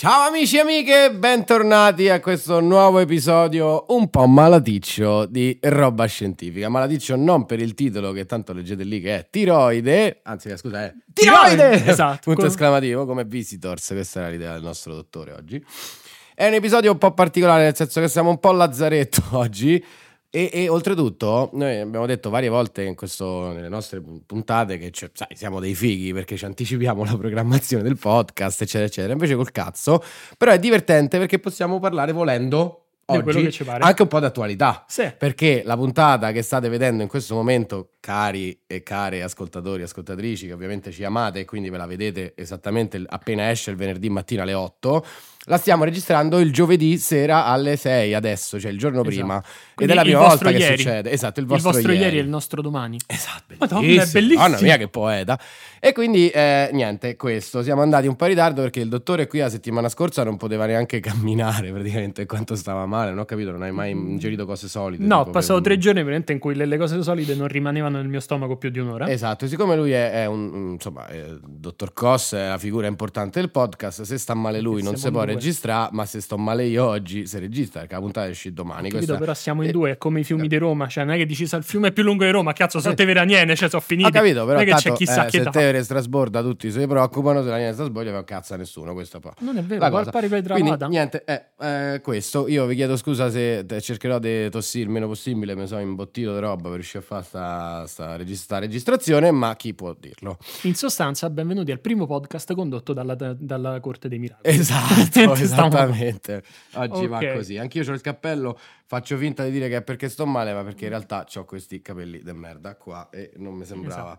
Ciao amici e amiche, bentornati a questo nuovo episodio un po' malaticcio di roba scientifica. Malaticcio non per il titolo che tanto leggete lì che è tiroide, anzi scusa è tiroide, Esatto. punto esclamativo come visitors, questa era l'idea del nostro dottore oggi. È un episodio un po' particolare nel senso che siamo un po' lazzaretto oggi e, e oltretutto noi abbiamo detto varie volte in questo, nelle nostre puntate che cioè, sai, siamo dei fighi perché ci anticipiamo la programmazione del podcast eccetera eccetera. Invece col cazzo però è divertente perché possiamo parlare volendo oggi anche un po' d'attualità. Sì. perché la puntata che state vedendo in questo momento, cari e care ascoltatori e ascoltatrici, che ovviamente ci amate e quindi ve la vedete esattamente appena esce il venerdì mattina alle 8, la stiamo registrando il giovedì sera alle 6 adesso, cioè il giorno Esatto. prima. Ed Quindi è la prima vostro volta che ieri. succede. Esatto, il Il vostro, vostro ieri è il nostro domani. Esatto, Madonna, bellissimo. è bellissimo. Madonna mia che poeta. E quindi eh, niente, questo, siamo andati un po' in ritardo perché il dottore qui la settimana scorsa non poteva neanche camminare praticamente quanto stava male, non ho capito, non hai mai ingerito cose solide. No, passato per- tre giorni veramente in cui le, le cose solide non rimanevano nel mio stomaco più di un'ora. Esatto, siccome lui è, è un, insomma, è dottor Cos, è la figura importante del podcast, se sta male lui non si può due. Registrare, ma se sto male io oggi si registra perché la puntata esce domani. Capito, Questa... però siamo in eh, due, è come i fiumi di Roma, cioè non è che dici "Sa, il fiume è più lungo di Roma, cazzo, sono Eh. te veraniene, cioè sono finiti. Ho capito, però non è che c'è tanto, chissà eh, che se Tevere Strasborda tutti si preoccupano, se la linea Strasborda non cazza nessuno, questo po'. Non è vero, la pari per Quindi niente, eh, eh, questo, io vi chiedo scusa se cercherò di tossire il meno possibile, mi sono imbottito di roba per riuscire a fare sta, sta, sta registrazione, ma chi può dirlo? In sostanza, benvenuti al primo podcast condotto dalla, dalla Corte dei Miracoli. Esatto, Stiamo- esattamente. Oggi va Ok. così. Anch'io ho il cappello, faccio finta di dire che è perché sto male, ma perché in realtà ho questi capelli de merda qua e non mi sembrava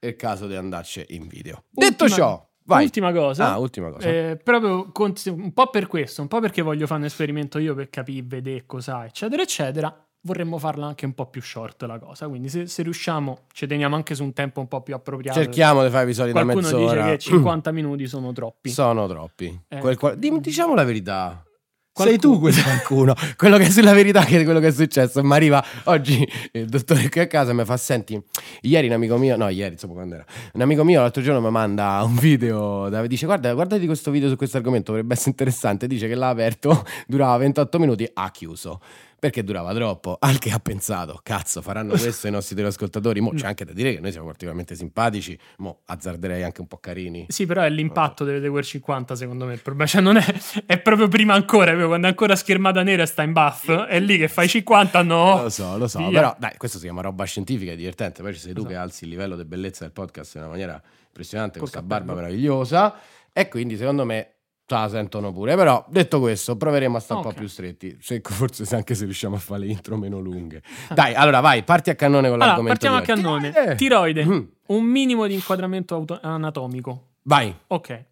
il caso di andarci in video. Detto Ultima- ciò, vai. Ultima cosa. Ah, ultima cosa. Eh, proprio con- un po' per questo, un po' perché voglio fare un esperimento io per capire, vedere cosa, eccetera, eccetera. Vorremmo farla anche un po' più short la cosa. Quindi, se, se riusciamo, ci teniamo anche su un tempo un po' più appropriato. Cerchiamo di fare episodi da Qualcuno mezz'ora. dice che 50 minuti sono troppi. Sono troppi. Eh. Quel qual- diciamo la verità. Qualcuno- Sei tu quel qualcuno. quello che è sulla verità che è quello che è successo. Mi arriva oggi il dottore qui a casa e mi fa: Senti, ieri un amico mio, no, ieri insomma quando era, un amico mio l'altro giorno mi manda un video. Dice: Guarda, guardati questo video su questo argomento, dovrebbe essere interessante. Dice che l'ha aperto, durava 28 minuti, ha chiuso. Perché durava troppo, al che ha pensato, cazzo, faranno questo i nostri teleascoltatori. Mo c'è anche da dire che noi siamo particolarmente simpatici, mo azzarderei anche un po' carini. Sì, però è l'impatto delle Tower 50, secondo me. Il problema cioè, non è, è proprio prima ancora, quando è ancora schermata nera e sta in buff. È lì che fai 50, no. Lo so, lo so, Via. però dai, questo si chiama roba scientifica, è divertente. Poi ci sei tu Esatto. che alzi il livello di bellezza del podcast in una maniera impressionante, Col questa barba meravigliosa. E quindi secondo me la sentono pure. Però detto questo, proveremo a stare un Ok. po' più stretti. Se- forse se anche se riusciamo a fare le intro meno lunghe. Dai, allora vai, parti a cannone con Allora, l'argomento. partiamo a cannone. Tiroide. Tiroide. Mm. Un minimo di inquadramento auto- anatomico. Vai. Ok.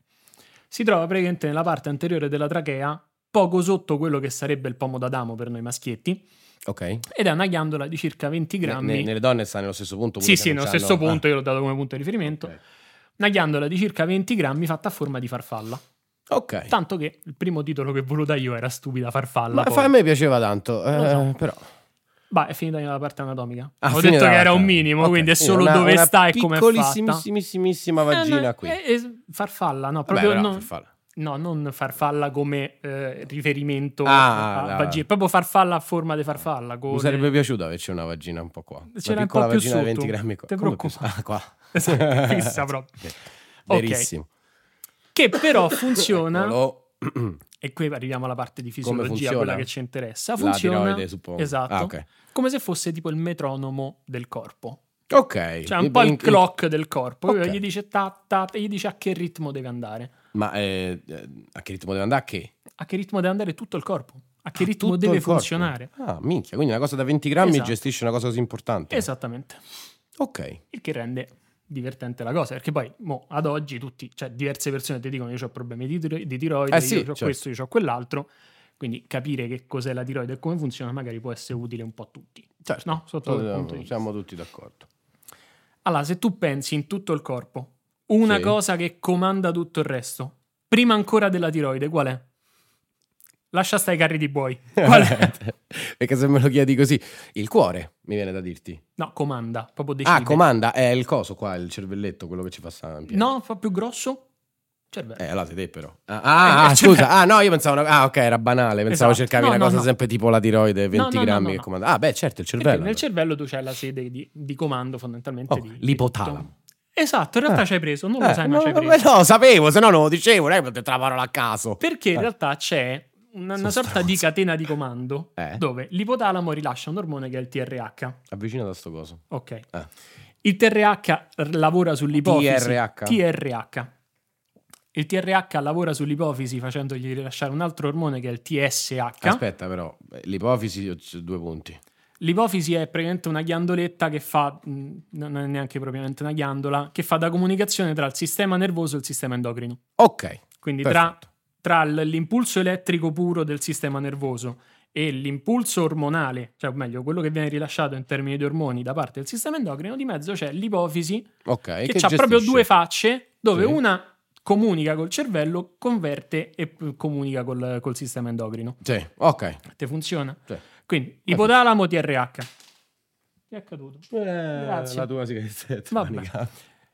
Si trova praticamente nella parte anteriore della trachea, poco sotto quello che sarebbe il pomo d'Adamo per noi maschietti, Ok. ed è una ghiandola di circa 20 Ne- grammi. ne- nelle donne sta nello stesso punto. sì, sì, nello stesso ah, punto, io l'ho dato come punto di riferimento. ok. Una ghiandola di circa 20 grammi fatta a forma di farfalla. Ok. Tanto che il primo titolo che voluta io era stupida farfalla. Ma poi. a me piaceva tanto, eh, so. però. Bah, è finita nella parte anatomica. Ah, Ho detto che era un minimo, Ok, quindi è solo una- dove una sta e come è fatta. Piccolissimissima Eh, vagina no, qui. è farfalla, no, Vabbè, proprio però, non- farfalla. No, non farfalla come eh, riferimento Ah, a la- vagina, proprio farfalla a forma di farfalla. con Mi sarebbe piaciuto averci una vagina un po' qua. C'era una un piccola po' più vagina di 20 sotto. grammi qua. Te preoccupare. Ah, qua. Esatto, fissa proprio. Verissimo. Che però funziona, Eccolo. e qui arriviamo alla parte di fisiologia, quella che ci interessa. La Funziona tiroide, suppongo. esatto, Ah, ok. come se fosse tipo il metronomo del corpo. Ok. Cioè un po' il clock del corpo. Ok. Gli dice ta, ta, e gli dice a che ritmo deve andare. Ma eh, eh, a che ritmo deve andare? A che? A che ritmo deve andare tutto il corpo. A che Ah, ritmo deve funzionare. Ah, minchia. Quindi una cosa da 20 grammi Esatto. gestisce una cosa così importante. Esattamente. Ok. Il che rende divertente la cosa. Perché poi, mo, ad oggi, tutti, cioè, diverse persone ti dicono: Io ho problemi di, tiro- di tiroide, Eh sì, io ho certo. questo, io ho quell'altro. Quindi capire che cos'è la tiroide e come funziona magari può essere utile un po' a tutti. Certo. No? Sotto quel punto vista. Siamo tutti d'accordo. Allora, se tu pensi in tutto il corpo, una Sì. cosa che comanda tutto il resto, prima ancora della tiroide, qual è? Lascia stare i carri di buoi. Perché se me lo chiedi così, il cuore mi viene da dirti. No, comanda, proprio decide. Ah, comanda, è il coso qua, il cervelletto, quello che ci fa stare in piedi. No, fa più grosso. Cervello. Eh, allora sei te però. Ah, ah, ah, Eh, scusa. Ah, no, io pensavo... una- Ah, ok, era banale. Pensavo Esatto. cercavi No, una no, cosa no. sempre tipo la tiroide, 20 No, no, no, grammi che comanda. Ah, beh, certo, il Perché cervello. nel cervello tu c'hai la sede di, di comando fondamentalmente Oh, di, di l'ipotalamo. tutto. Esatto, in realtà Eh. ci hai preso, non lo Eh, sai, ma no, ci hai preso. no, sapevo, se no non lo dicevo, non è che detto la parola a caso. Perché in Eh. realtà c'è una, una sorta di catena di comando Eh. dove l'ipotalamo rilascia un ormone che è il TRH. Avvicina da sto coso. Ok. Eh. Il TRH lavora sull'ipofisi. TRH. TRH. Il TRH lavora sull'ipofisi facendogli rilasciare un altro ormone che è il TSH. Aspetta però, eh, l'ipofisi, c- due punti. L'ipofisi è praticamente una ghiandoletta che fa, mh, non è neanche propriamente una ghiandola, che fa da comunicazione tra il sistema nervoso e il sistema endocrino. Ok, Quindi perfetto. tra l- l'impulso elettrico puro del sistema nervoso e l'impulso ormonale, cioè o meglio, quello che viene rilasciato in termini di ormoni da parte del sistema endocrino, di mezzo c'è l'ipofisi Ok, che, che ha proprio due facce dove Sì. una comunica col cervello, converte e comunica col, col sistema endocrino. Sì, ok. Te funziona? Sì. Quindi, ipotalamo TRH. Che è accaduto? Eh, Grazie. la tua sigaretta Vabbè.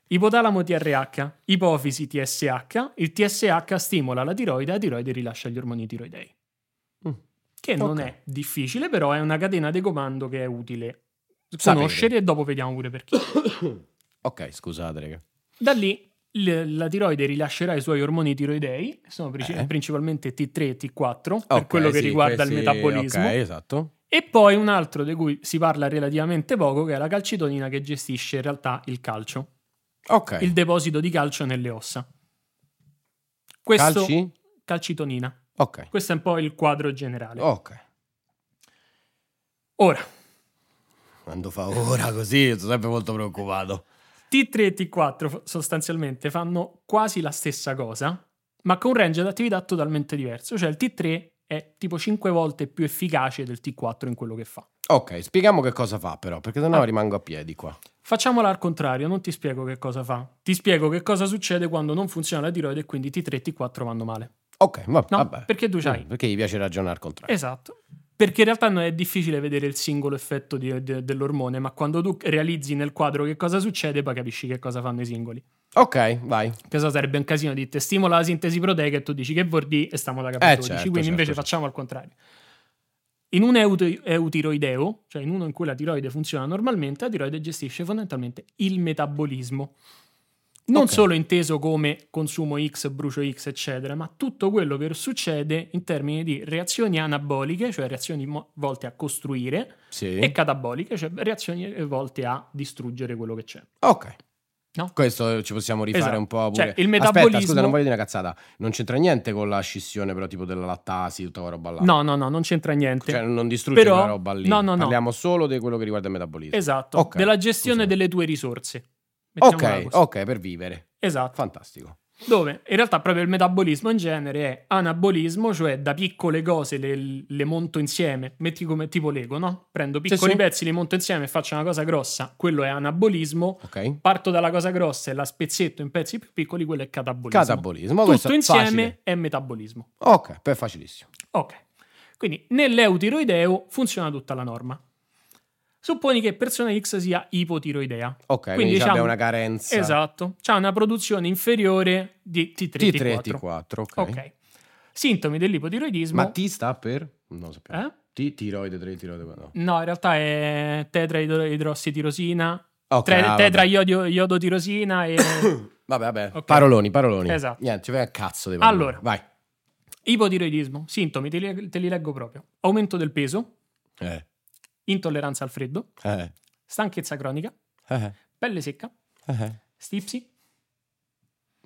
Ipotalamo TRH, ipofisi TSH, il TSH stimola la tiroide, la tiroide rilascia gli ormoni tiroidei. Mm. Che non Ok. è difficile, però è una catena di comando che è utile Sapere. conoscere e dopo vediamo pure perché. Ok, scusate, raga. Da lì la tiroide rilascerà i suoi ormoni tiroidei, sono Eh. principalmente T3 e T4, per Ok, quello che sì, riguarda questi- il metabolismo. Ok, esatto. E poi un altro di cui si parla relativamente poco, che è la calcitonina che gestisce in realtà il calcio, Ok. il deposito di calcio nelle ossa. Questo, Calci? calcitonina. Ok. Questo è un po' il quadro generale. Ok. Ora, Quando fa ora così, sono sempre molto preoccupato. T3 e T4 f- sostanzialmente fanno quasi la stessa cosa, ma con un range di attività totalmente diverso. Cioè il T3 è tipo 5 volte più efficace del T4 in quello che fa. Ok, spieghiamo che cosa fa però, perché sennò Ah. rimango a piedi qua. Facciamola al contrario, non ti spiego che cosa fa. Ti spiego che cosa succede quando non funziona la tiroide e quindi T3 e T4 vanno male. Ok, va- No, vabbè. perché tu c'hai- Mm, Perché gli piace ragionare al contrario. Esatto. Perché in realtà non è difficile vedere il singolo effetto di- de- dell'ormone, ma quando tu realizzi nel quadro che cosa succede, poi capisci che cosa fanno i singoli. Ok, vai. Questo sarebbe un casino di te stimola la sintesi proteica e tu dici che vuol dire e stiamo da capire Eh, 12. certo, Quindi certo, invece certo. facciamo al contrario. In un eut- eutiroideo, cioè in uno in cui la tiroide funziona normalmente, la tiroide gestisce fondamentalmente il metabolismo. Non Ok. solo inteso come consumo X, brucio X, eccetera, ma tutto quello che succede in termini di reazioni anaboliche, cioè reazioni mo- volte a costruire, Sì. e cataboliche, cioè reazioni volte a distruggere quello che c'è. Ok. No? Questo ci possiamo rifare Esatto. un po' pure. Cioè, il Aspetta, metabolismo- scusa, non voglio dire una cazzata. Non c'entra niente con la scissione, però, tipo della lattasi, tutta quella roba là. No, no, no, non c'entra niente. Cioè, non distrugge Però- quella roba lì. no, no, no. Parliamo solo di quello che riguarda il metabolismo. Esatto, Ok, della gestione scusami. delle tue risorse. Mettiamola Ok, così. ok, per vivere. Esatto. Fantastico. Dove in realtà proprio il metabolismo in genere è anabolismo, cioè da piccole cose le, le monto insieme, metti come tipo Lego, no? Prendo piccoli sì. pezzi, li monto insieme e faccio una cosa grossa, quello è anabolismo. Ok. Parto dalla cosa grossa e la spezzetto in pezzi più piccoli, quello è catabolismo. Catabolismo. Tutto è insieme facile. è metabolismo. Ok, per facilissimo. Ok. Quindi nell'eutiroideo funziona tutta la norma. Supponi che persona X sia ipotiroidea. Ok, Quindi quindi, diciamo- abbia una carenza. Esatto, c'ha una produzione inferiore di T3 T3 T4. T4, ok. Sintomi dell'ipotiroidismo. Ma T sta per? Non lo sappiamo. Eh? T, tiroide, 3, tiroide, no. No, in realtà è tetraidrossitirosina, Ok, tre- ah, tetraiodotirosina e Vabbè, vabbè. Ok. Paroloni, paroloni. Esatto. Niente, ci vai a cazzo dei paroloni. Allora. Vai. ipotiroidismo. Sintomi, te li, te li leggo proprio. Aumento del peso, Eh, intolleranza al freddo, eh, stanchezza cronica, eh, pelle secca, eh, stipsi,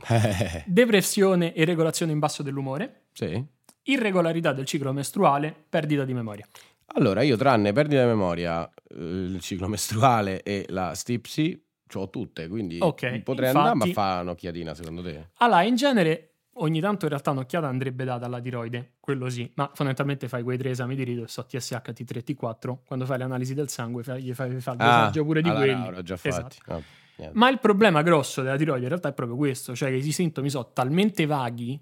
eh. depressione e regolazione in basso dell'umore, Sì. irregolarità del ciclo mestruale, perdita di memoria. Allora, io tranne perdita di memoria, eh, il ciclo mestruale e la stipsi, ho tutte, quindi Ok, potrei infatti- andare, ma fa un'occhiatina secondo te? Allora, in genere ogni tanto in realtà un'occhiata andrebbe data alla tiroide, quello sì, ma fondamentalmente fai quei tre esami di rito, so TSH, T3, T4, quando fai l'analisi del sangue fai, gli fai, fai il dosaggio pure di allora, quelli. Ah, l'ho già Esatto. fatti. No, niente. Ma il problema grosso della tiroide in realtà è proprio questo, cioè che i sintomi sono talmente vaghi,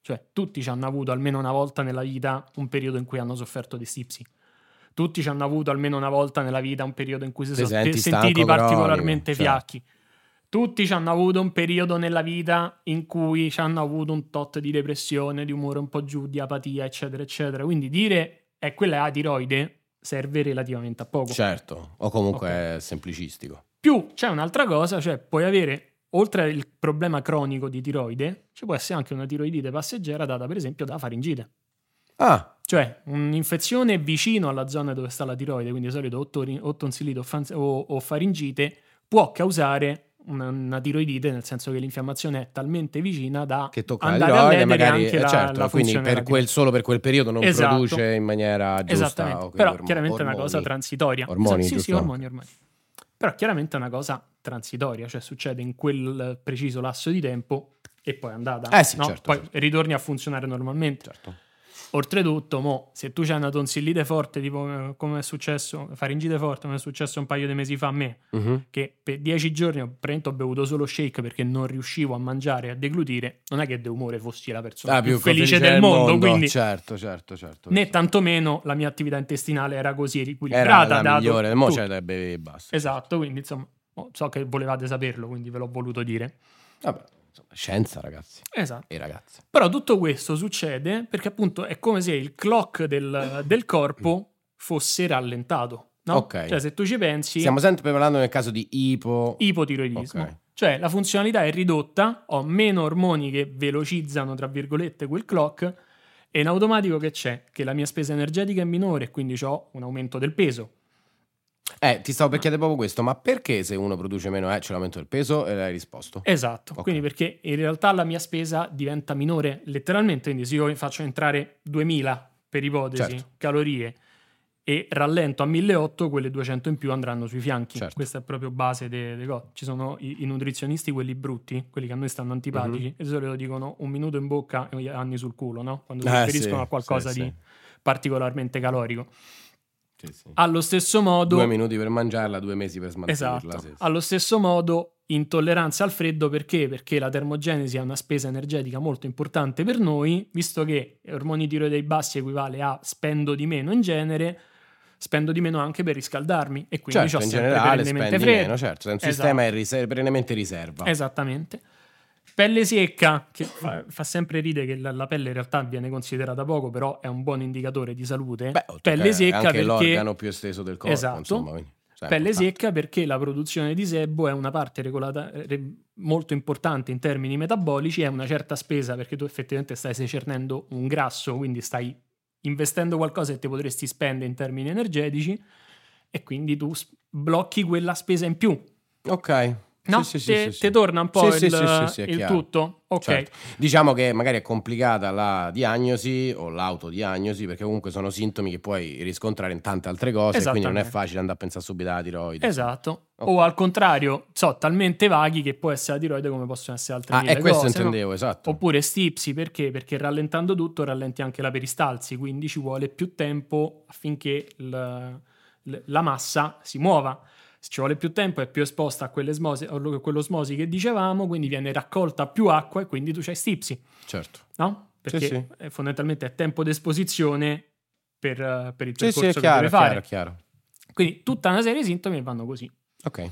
cioè tutti ci hanno avuto almeno una volta nella vita un periodo in cui hanno sofferto di stipsi. Tutti ci hanno avuto almeno una volta nella vita un periodo in cui si sono sentiti particolarmente certo. fiacchi. Tutti ci hanno avuto un periodo nella vita in cui ci hanno avuto un tot di depressione, di umore un po' giù, di apatia, eccetera, eccetera. Quindi dire è quella è la tiroide serve relativamente a poco. Certo, o comunque Ok. è semplicistico. Più c'è un'altra cosa, cioè puoi avere, oltre al problema cronico di tiroide, ci può essere anche una tiroidite passeggera data per esempio da faringite. Ah, Cioè un'infezione vicino alla zona dove sta la tiroide, quindi di solito o, tori- o tonsillite o, fan- o- o faringite, può causare una, una tiroidite, nel senso che l'infiammazione è talmente vicina da che tocca andare a ledere magari, anche eh, la, certo, la quindi per quel, solo per quel periodo non Esatto. produce in maniera giusta. Esattamente, o quindi però ormo- chiaramente è una cosa ormoni. transitoria. Ormoni, Esatto, sì, sì, ormoni, ormoni. Però chiaramente è una cosa transitoria, cioè succede in quel preciso lasso di tempo e poi è andata. Eh sì, no? certo, Poi certo. ritorni a funzionare normalmente. Certo. Oltretutto, mo, se tu hai una tonsillite forte, tipo eh, come è successo, faringite forte, come è successo un paio di mesi fa a me, Mhm. che per dieci giorni ho, bevuto solo shake perché non riuscivo a mangiare e a deglutire, non è che de umore fossi la persona Ah, più, felice, del mondo, quindi Certo, certo, certo. né tantomeno la mia attività intestinale era così Era riequilibrata. la migliore, mo c'è da bere e basta. Esatto, quindi insomma, so che volevate saperlo, quindi ve l'ho voluto dire. Vabbè, insomma, scienza ragazzi Esatto. e ragazze. Però tutto questo succede perché appunto è come se il clock del, del corpo fosse rallentato. No? Ok. Cioè, se tu ci pensi, Stiamo sempre parlando nel caso di ipo... ipotiroidismo. Ok. Cioè, la funzionalità è ridotta, ho meno ormoni che velocizzano, tra virgolette, quel clock, e in automatico che c'è? Che la mia spesa energetica è minore, quindi ho un aumento del peso. Eh, ti stavo per chiedere proprio questo, ma perché se uno produce meno eh, c'è l'aumento del peso e l'hai risposto? Esatto, Ok. quindi perché in realtà la mia spesa diventa minore letteralmente, quindi se io faccio entrare 2000 per ipotesi Certo. calorie e rallento a 1800, quelle 200 in più andranno sui fianchi. Certo. Questa è proprio base delle cose. Ci sono i, i nutrizionisti, quelli brutti, quelli che a noi stanno antipatici, Mhm. e di solito dicono un minuto in bocca e anni sul culo, no? Quando si Eh, riferiscono sì, a qualcosa sì, di sì. particolarmente calorico. Sì, sì. Allo stesso modo... Due minuti per mangiarla, due mesi per smaltirla. Esatto. sì, sì. Allo stesso modo, intolleranza al freddo perché? Perché la termogenesi è una spesa energetica molto importante per noi, visto che ormoni tiroidei bassi equivale a spendo di meno in genere, spendo di meno anche per riscaldarmi e quindi certo, in sempre generale perennemente spendi freddo. meno, certo, è un Esatto. sistema è riser- perennemente riserva. Esattamente. Pelle secca, che fa, fa sempre ridere che la, la pelle in realtà viene considerata poco, però è un buon indicatore di salute. Beh, pelle secca anche perché l'organo più esteso del corpo, Esatto. insomma, quindi, sempre Pelle importante. secca perché la produzione di sebo è una parte regolata, re- molto importante in termini metabolici, è una certa spesa perché tu effettivamente stai secernendo un grasso, quindi stai investendo qualcosa che ti potresti spendere in termini energetici e quindi tu blocchi quella spesa in più. Ok. No? Sì, sì, te, sì, te torna un po' il, il tutto? Ok. Certo. Diciamo che magari è complicata la diagnosi o l'autodiagnosi perché comunque sono sintomi che puoi riscontrare in tante altre cose quindi non è facile andare a pensare subito alla tiroide. Esatto. Ok. O al contrario, so, talmente vaghi che può essere la tiroide come possono essere altre Ah, mille questo cose, no? intendevo, esatto. Oppure stipsi perché? Perché rallentando tutto rallenti anche la peristalsi, quindi ci vuole più tempo affinché l- la massa si muova. Se ci vuole più tempo è più esposta a a quell'osmosi che dicevamo, quindi viene raccolta più acqua e quindi tu c'hai stipsi, Certo. no? Perché sì. è fondamentalmente è tempo d'esposizione per, per il Sì, percorso sì, che chiaro, devi è fare. chiaro, chiaro. Quindi tutta una serie di sintomi che vanno così. Ok.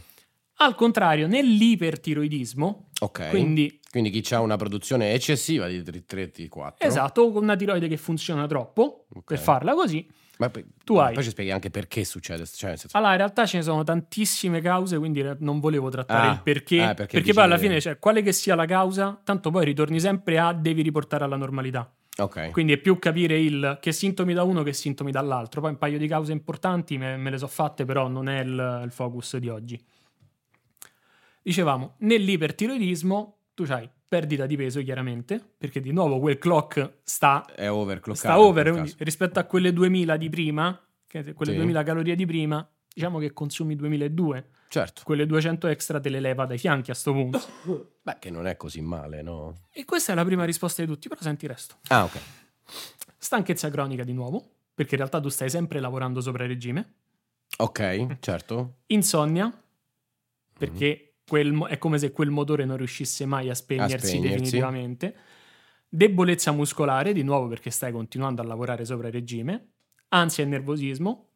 Al contrario, nell'ipertiroidismo, Ok. quindi Quindi chi ha una produzione eccessiva di 3 T4. esatto, con una tiroide che funziona troppo, Ok. per farla così, Ma poi, Tu hai- poi ci spieghi anche perché succede. Cioè, senso- Allora, in realtà ce ne sono tantissime cause, quindi non volevo trattare Ah, il perché. ah, perché perché poi alla fine, cioè, quale che sia la causa, tanto poi ritorni sempre a devi riportare alla normalità. ok. Quindi è più capire il che sintomi da uno che sintomi dall'altro. Poi un paio di cause importanti me, me le so fatte, però non è il, il focus di oggi. Dicevamo, nell'ipertiroidismo tu hai perdita di peso chiaramente, perché di nuovo quel clock sta È sta over rispetto a quelle 2000 di prima, quelle Sì. 2000 calorie di prima, diciamo che consumi 2002, Certo. quelle 200 extra te le leva dai fianchi a sto punto. Beh, che non è così male, no? E questa è la prima risposta di tutti, però senti il resto. Ah, ok. Stanchezza cronica di nuovo, perché in realtà tu stai sempre lavorando sopra regime. Ok, certo. Insonnia, perché quel è come se quel motore non riuscisse mai a spegnersi, spegnersi. definitivamente. Debolezza muscolare, di nuovo perché stai continuando a lavorare sopra regime. Ansia e nervosismo.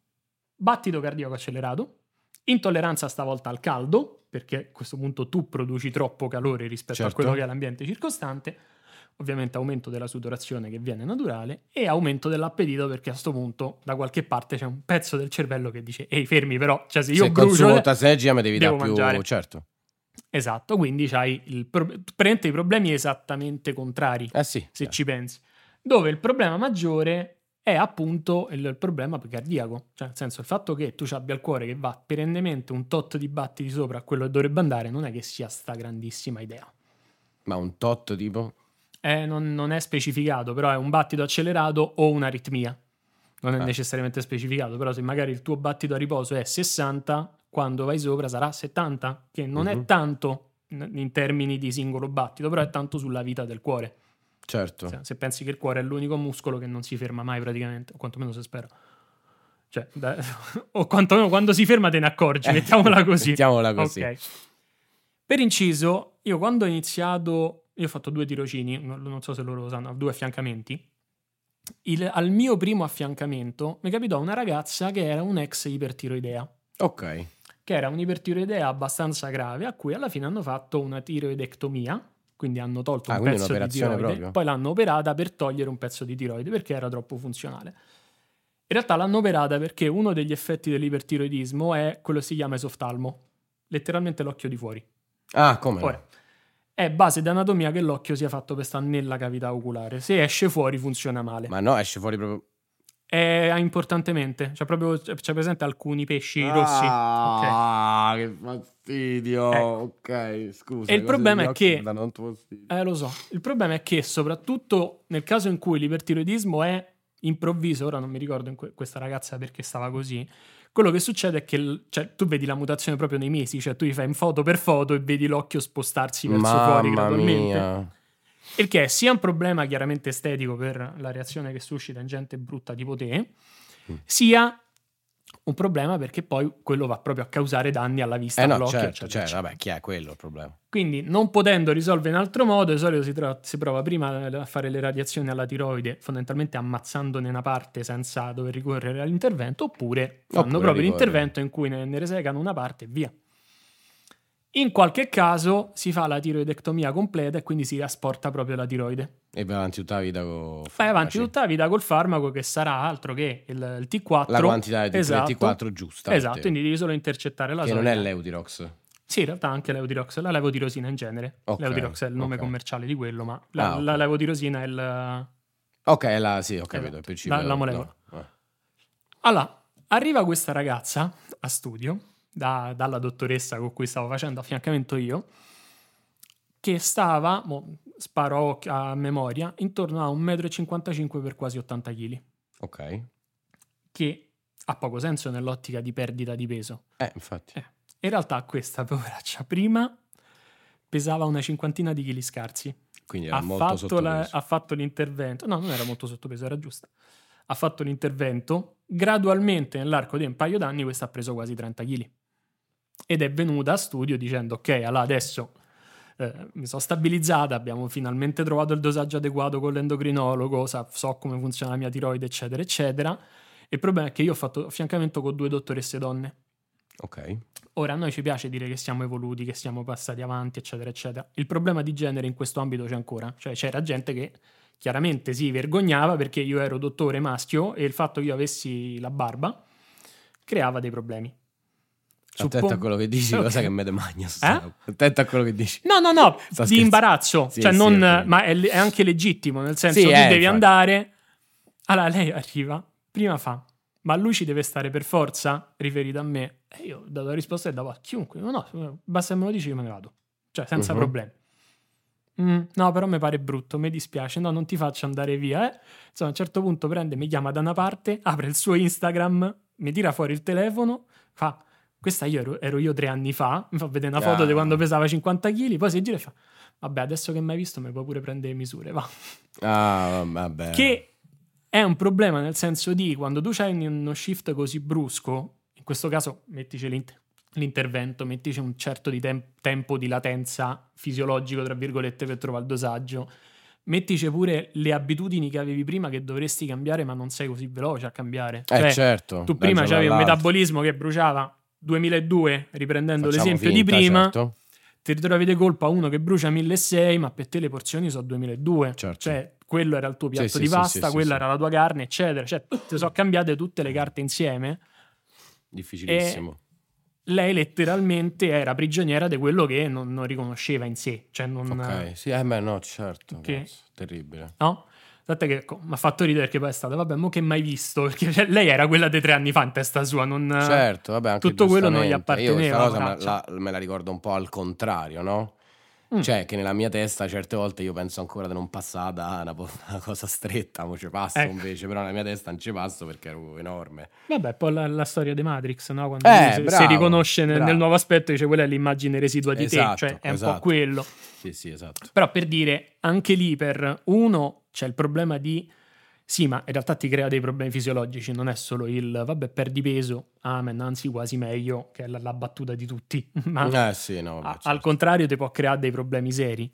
Battito cardiaco accelerato. Intolleranza stavolta al caldo, perché a questo punto tu produci troppo calore rispetto a Certo. quello che è l'ambiente circostante. Ovviamente aumento della sudorazione che viene naturale e aumento dell'appetito perché a questo punto da qualche parte c'è un pezzo del cervello che dice ehi fermi però, cioè se io Se brucio... consumo tanta energia mi devi dare più... mangiare. Certo. Esatto, quindi c'hai il pro- i problemi esattamente contrari Eh sì. se ci pensi. Dove il problema maggiore è appunto il, il problema cardiaco, cioè nel senso il fatto che tu ci abbia il cuore che va perennemente un tot di battiti sopra a quello che dovrebbe andare non è che sia sta grandissima idea. Ma un tot tipo... Eh, non, non è specificato, però è un battito accelerato o un'aritmia. Non è Ah. necessariamente specificato, però se magari il tuo battito a riposo è 60, quando vai sopra sarà 70, che non è Mhm. tanto in in termini di singolo battito, però è tanto sulla vita del cuore. Certo. Se, se pensi che il cuore è l'unico muscolo che non si ferma mai praticamente, o quantomeno se spera. Cioè, da- o quantomeno quando si ferma te ne accorgi, Eh, mettiamola così. mettiamola così. Ok. Per inciso, io quando ho iniziato, io ho fatto due tirocini, non, non so se loro lo sanno, due affiancamenti. Il- al mio primo affiancamento mi capitò una ragazza che era un'ex ipertiroidea, Ok. Che era un'ipertiroidea abbastanza grave, a cui alla fine hanno fatto una tiroidectomia, quindi hanno tolto Ah, un pezzo di tiroide, proprio? poi l'hanno operata per togliere un pezzo di tiroide perché era troppo funzionale. In realtà l'hanno operata perché uno degli effetti dell'ipertiroidismo è quello che si chiama esoftalmo, letteralmente l'occhio di fuori. Ah, come no? Ora, è base d'anatomia che l'occhio sia fatto per stare nella cavità oculare. Se esce fuori funziona male. Ma no, esce fuori proprio... È importantemente, c'è proprio c'è presente alcuni pesci rossi. Ok. Ah, che fastidio. Ecco. Ok, scusa. E il problema è che-. Eh, lo so. Il problema è che, soprattutto nel caso in cui l'ipertiroidismo è improvviso, ora non mi ricordo in que- questa ragazza perché stava così. Quello che succede è che cioè, tu vedi la mutazione proprio nei mesi, cioè tu gli fai in foto per foto e vedi l'occhio spostarsi verso fuori Mamma gradualmente. mia. Il che è sia un problema chiaramente estetico per la reazione che suscita in gente brutta tipo te, Mm. sia un problema perché poi quello va proprio a causare danni alla vista, Eh no, all'occhio, certo, eccetera, certo, vabbè, chi è quello il problema? Quindi, non potendo risolvere in altro modo, di solito si, tro- si prova prima a fare le radiazioni alla tiroide, fondamentalmente ammazzandone una parte senza dover ricorrere all'intervento, oppure fanno Oppure proprio ricorrere. l'intervento in cui ne, ne resecano una parte e via. In qualche caso si fa la tiroidectomia completa e quindi si asporta proprio la tiroide. E vai avanti tutta la vita con... Fai avanti tutta la vita col farmaco che sarà altro che il, il T4. La quantità di Esatto. T4 giusta. Esatto, quindi devi solo intercettare la Che non solita. è l'Eutirox. Sì, in realtà anche l'eutirox, la levotirosina in genere. Ok, L'eutirox è il nome ok. commerciale di quello, ma la, Ah, ok. la levotirosina è il... Ok, la, sì, ho capito. Esatto. Il principio La- la molecola. no, eh. Allora, arriva questa ragazza a studio, da- dalla dottoressa con cui stavo facendo affiancamento io, che stava, mo, sparo a memoria, intorno a 1,55 m per quasi 80 kg, Ok. che ha poco senso nell'ottica di perdita di peso. Eh, infatti. Eh, In realtà questa poveraccia prima pesava una cinquantina di chili scarsi. Quindi era Ha molto fatto, la- sottopeso. ha fatto l'intervento, no, non era molto sottopeso, era giusta. Ha fatto l'intervento, gradualmente nell'arco di un paio d'anni questa ha preso quasi 30 kg. Ed è venuta a studio dicendo, ok, allora adesso eh, mi sono stabilizzata, abbiamo finalmente trovato il dosaggio adeguato con l'endocrinologo, sa- so come funziona la mia tiroide, eccetera, eccetera. Il problema è che io ho fatto affiancamento con due dottoresse donne. Ok. Ora, a noi ci piace dire che siamo evoluti, che siamo passati avanti, eccetera, eccetera. Il problema di genere in questo ambito c'è ancora. Cioè, c'era gente che chiaramente si vergognava perché io ero dottore maschio e il fatto che io avessi la barba creava dei problemi. Attento Suppon- a quello che dici, Ok. cosa che me de magna. Eh? Attento a quello che dici. No, no, no, Sto di scherzando. imbarazzo. Sì, cioè, sì, non, ok. ma è, è anche legittimo, nel senso Sì, tu eh, devi infatti. andare... Allora, lei arriva, prima fa, ma lui ci deve stare per forza, riferito a me. E io ho dato la risposta e davo a chiunque. No, no, basta che me lo dici che me ne vado. Cioè, senza Mhm. problemi. Mm, no, però mi pare brutto, mi dispiace. No, non ti faccio andare via. Eh. Insomma, a un certo punto prende, mi chiama da una parte, apre il suo Instagram, mi tira fuori il telefono, fa... Questa io ero, ero io tre anni fa, mi fa vedere una foto Ah. di quando pesava 50 kg, poi si gira e fa... Vabbè, adesso che mi hai visto mi puoi pure prendere misure, va. Ah, vabbè. Che è un problema nel senso di quando tu hai uno shift così brusco, in questo caso mettici l'int- l'intervento, mettici un certo di tem- tempo di latenza fisiologico, tra virgolette, per trovare il dosaggio, mettici pure le abitudini che avevi prima che dovresti cambiare, ma non sei così veloce a cambiare. Eh, Cioè, certo. tu prima avevi un metabolismo che bruciava 2002, riprendendo Facciamo l'esempio finta, di prima, certo. ti ritrovi di colpa uno che brucia 1600, ma per te le porzioni sono 2002. Certo. Cioè, quello era il tuo piatto sì, di pasta, sì, quella era la tua carne, eccetera. Cioè, ti sono cambiate tutte le carte insieme. Difficilissimo. Lei letteralmente era prigioniera di quello che non, non riconosceva in sé. Cioè, non, Ok, sì, eh beh, no, certo. Che- Terribile. No? Tant'è che mi ha fatto ridere perché poi è stata, vabbè, mo che mai visto? Perché cioè, lei era quella dei tre anni fa in testa sua, non... Certo, vabbè, anche tutto quello non gli giustamente. Io apparteneva, questa cosa me poraccia. la, me la ricordo un po' al contrario, no? Mm. Cioè, che nella mia testa certe volte io penso ancora di non passare da una, una cosa stretta, mo ci passo Ecco. invece, però nella mia testa non ci passo perché ero enorme. Vabbè, poi la, la storia di Matrix, no? Quando Eh, si, bravo, si riconosce nel, nel nuovo aspetto, dice quella è l'immagine residua di Esatto, te, cioè è un esatto. po' quello. Sì, sì, esatto. Però per dire, anche lì per uno c'è il problema di... Sì, ma in realtà ti crea dei problemi fisiologici, non è solo il vabbè, perdi peso, amen, anzi quasi meglio, che è la, la battuta di tutti, ma Eh sì, no, vabbè, a- certo. al contrario ti può creare dei problemi seri.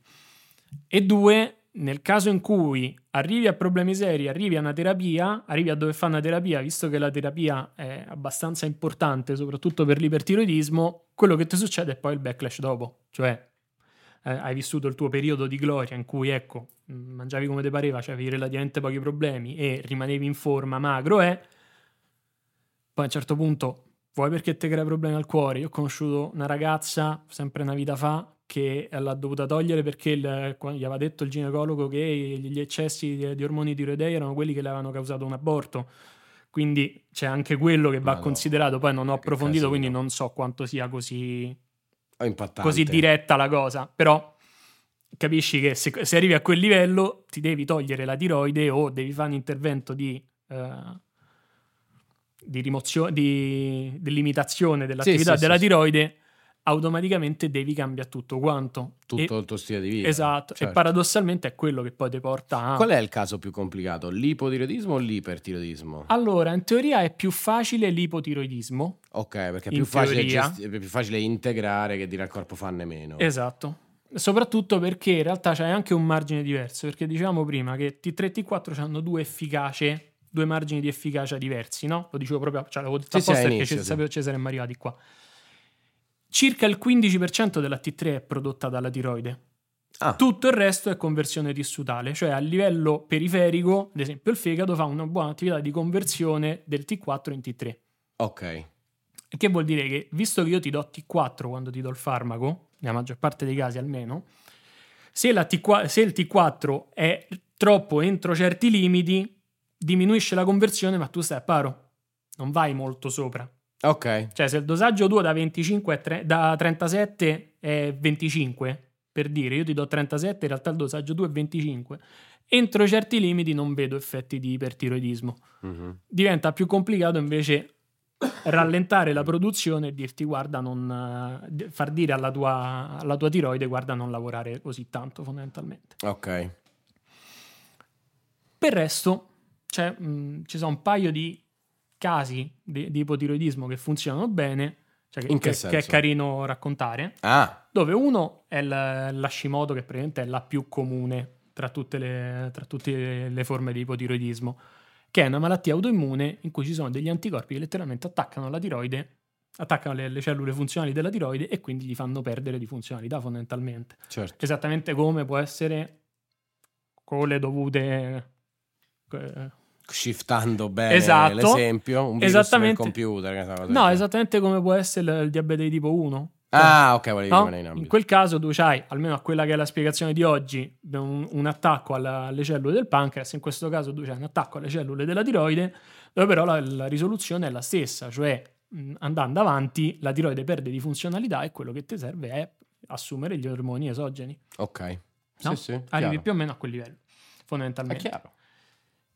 E due, nel caso in cui arrivi a problemi seri, arrivi a una terapia, arrivi a dove fa una terapia, visto che la terapia è abbastanza importante, soprattutto per l'ipertiroidismo, quello che ti succede è poi il backlash dopo. Cioè, eh, hai vissuto il tuo periodo di gloria in cui, ecco, mh, mangiavi come ti pareva, avevi relativamente pochi problemi e rimanevi in forma, magro, e poi a un certo punto, vuoi perché ti crea problemi al cuore? Io ho conosciuto una ragazza, sempre una vita fa, che l'ha dovuta togliere perché il- gli aveva detto il ginecologo che gli eccessi di, di ormoni tiroidei erano quelli che le avevano causato un aborto. Quindi c'è anche quello che va Madonna. considerato. Poi non ho Che approfondito, quindi non so quanto sia così impattante. così diretta la cosa, però capisci che se, se arrivi a quel livello ti devi togliere la tiroide o devi fare un intervento di, eh, di rimozione, di, di limitazione dell'attività sì, della sì, sì. tiroide, automaticamente devi cambiare tutto quanto. Tutto E- il tuo stile di vita. esatto, e certo. paradossalmente è quello che poi ti porta a... Qual è il caso più complicato? L'ipotiroidismo o l'ipertiroidismo? Allora, in teoria è più facile l'ipotiroidismo. Ok, perché è più facile, gesti- è più facile integrare che dire al corpo fanne meno. Esatto. Soprattutto perché in realtà c'è anche un margine diverso, perché dicevamo prima che T3 e T4 hanno due efficace, due margini di efficacia diversi, no? Lo dicevo proprio, cioè l'avevo detto Sì, sì, apposta perché all'inizio, ci- sì. sapevo ci saremmo arrivati qua. Circa il 15% della T3 è prodotta dalla tiroide. Ah, Tutto il resto è conversione tissutale, cioè a livello periferico, ad esempio il fegato fa una buona attività di conversione del T4 in T3. ok. Che vuol dire che, visto che io ti do T4 quando ti do il farmaco, nella maggior parte dei casi almeno, se, la T4 se il T4 è troppo entro certi limiti, diminuisce la conversione, ma tu stai a paro. Non vai molto sopra. Ok. Cioè, se il dosaggio tuo da, 25 è tre- da 37 è 25, per dire, io ti do 37, in realtà il dosaggio tuo è 25. Entro certi limiti non vedo effetti di ipertiroidismo Mhm. diventa più complicato invece rallentare la produzione e dirti guarda non eh, far dire alla tua, alla tua tiroide guarda non lavorare così tanto fondamentalmente Ok. per il resto c'è, mh, ci sono un paio di casi di, di ipotiroidismo che funzionano bene cioè che, che che- è carino raccontare Ah, dove uno è l- l'Hashimoto che praticamente è la più comune tra tutte le, tra tutte le forme di ipotiroidismo, che è una malattia autoimmune in cui ci sono degli anticorpi che letteralmente attaccano la tiroide, attaccano le, le cellule funzionali della tiroide e quindi gli fanno perdere di funzionalità fondamentalmente. certo. Esattamente come può essere con le dovute... eh, Shiftando bene Esatto. l'esempio, un virus nel computer. è del No, esattamente come può essere il, diabete di tipo 1. Ah, ok, volevi No? in In quel caso tu hai, almeno a quella che è la spiegazione di oggi, un, un attacco alla- alle cellule del pancreas, in questo caso tu hai un attacco alle cellule della tiroide, dove però la, la risoluzione è la stessa, cioè mh, andando avanti la tiroide perde di funzionalità e quello che ti serve è assumere gli ormoni esogeni. Ok. No? Sì, sì, Arrivi chiaro. più o meno a quel livello, È fondamentalmente. chiaro.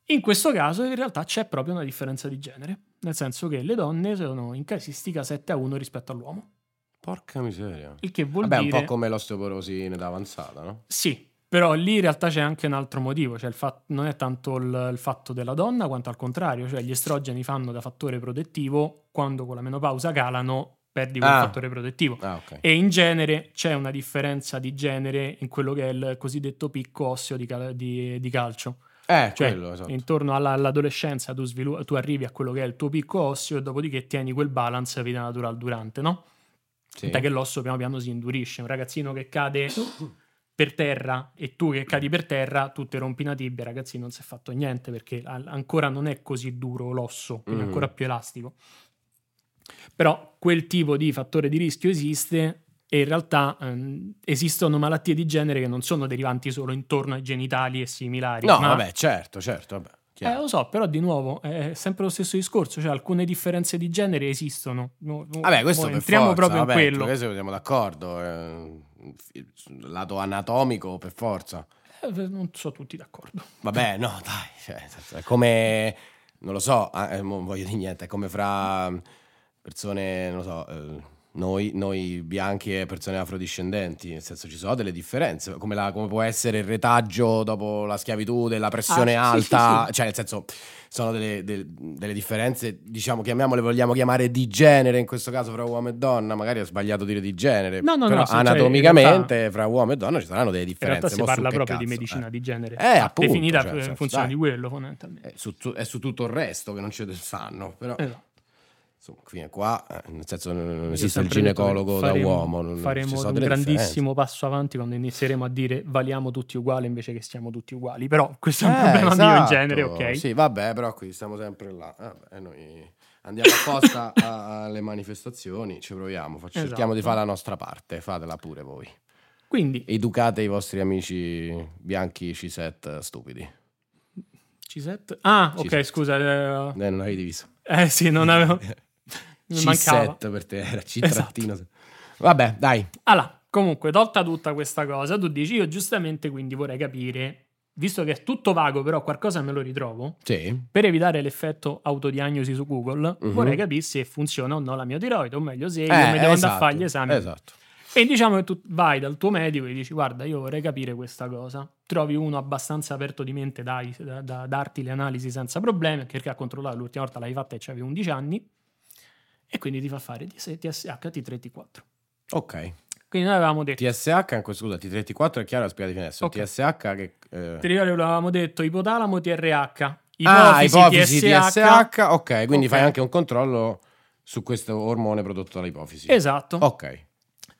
In questo caso in realtà c'è proprio una differenza di genere, nel senso che le donne sono in casistica 7 a 1 rispetto all'uomo, Porca miseria. il che vuol Vabbè, dire... un po' come l'osteoporosi in età avanzata, no? Sì, però lì in realtà c'è anche un altro motivo, cioè il fat- non è tanto il, il fatto della donna quanto al contrario, cioè gli estrogeni fanno da fattore protettivo, quando con la menopausa calano perdi quel Ah. fattore protettivo. Ah, ok. E in genere c'è una differenza di genere in quello che è il cosiddetto picco osseo di, cal- di- di calcio. Eh, Cioè, quello, esatto. intorno alla- all'adolescenza tu, svilu- tu arrivi a quello che è il tuo picco osseo e dopodiché tieni quel balance vita natural durante, no? Sì. Che l'osso piano piano si indurisce. Un ragazzino che cade per terra e tu che cadi per terra, tu ti rompi una tibia, ragazzi, non si è fatto niente perché ancora non è così duro l'osso, quindi è Mhm. ancora più elastico. Però quel tipo di fattore di rischio esiste e in realtà ehm, esistono malattie di genere che non sono derivanti solo intorno ai genitali e similari. No, ma- vabbè, certo, certo. Vabbè, eh, lo so, però di nuovo è sempre lo stesso discorso, cioè alcune differenze di genere esistono. No- no- Vabbè, questo entriamo forza, proprio vabbè, in quello. Questo siamo d'accordo. eh, lato anatomico, per forza. Eh, non sono tutti d'accordo. Vabbè, no, dai. cioè, come, non lo so, eh, non voglio dire niente, è come fra persone, non lo so, eh, noi, noi bianchi e persone afrodiscendenti, nel senso ci sono delle differenze, come, la- come può essere il retaggio dopo la schiavitù, della pressione Ah, sì, sì, alta, sì. cioè nel senso sono delle, del- delle differenze, diciamo, chiamiamole, vogliamo chiamare di genere in questo caso fra uomo e donna, magari ho sbagliato dire di genere, No, no, però no, sì, cioè, anatomicamente fra uomo e donna ci saranno delle In differenze. realtà si su parla proprio di cazzo, medicina eh. di genere. Eh, appunto, definita cioè, in funzione dai. di quello, fondamentalmente. È su, tu- è su tutto il resto che non ci sanno, però Esatto. Insomma, qui e qua, eh, nel senso non, esiste il ginecologo da faremo- uomo, non, faremo un grandissimo passo avanti quando inizieremo a dire valiamo tutti uguali invece che stiamo tutti uguali. Però questo è un differenze. problema Eh, mio in esatto. genere, ok? Sì, vabbè, però qui stiamo sempre là. Vabbè, noi andiamo apposta alle manifestazioni, ci proviamo, facci- cerchiamo di Esatto. fare la nostra parte, fatela pure voi. Quindi Educate i vostri amici bianchi ciset stupidi. C7. Ah, ok, C7. scusa. Eh, Eh, non avevi visto. eh, sì, non avevo. Mi mancava. C7 per te era C Esatto. trattino. Vabbè, dai. Allora, comunque, tolta tutta questa cosa, tu dici, io giustamente quindi vorrei capire, visto che è tutto vago, però qualcosa me lo ritrovo, Sì. per evitare l'effetto autodiagnosi su Google, Mhm. vorrei capire se funziona o no la mia tiroide, o meglio, se io Eh, mi devo andare a esatto, fare gli esami. Esatto. E diciamo che tu vai dal tuo medico e dici, guarda, io vorrei capire questa cosa. Trovi uno abbastanza aperto di mente dai, da, da darti le analisi senza problemi, perché ha controllato l'ultima volta l'hai fatta e c'avevi 11 anni, e quindi ti fa fare TSH T34. Ok. Quindi noi avevamo detto... TSH, scusa, T34 è chiaro, spiegati adesso. Ok. Ok. TSH che... eh, Ti ricordi che avevamo detto ipotalamo TRH, Ah, ipofisi, ipofisi TSH. TSH, ok, quindi Ok. fai anche un controllo su questo ormone prodotto dall'ipofisi. Esatto. Ok.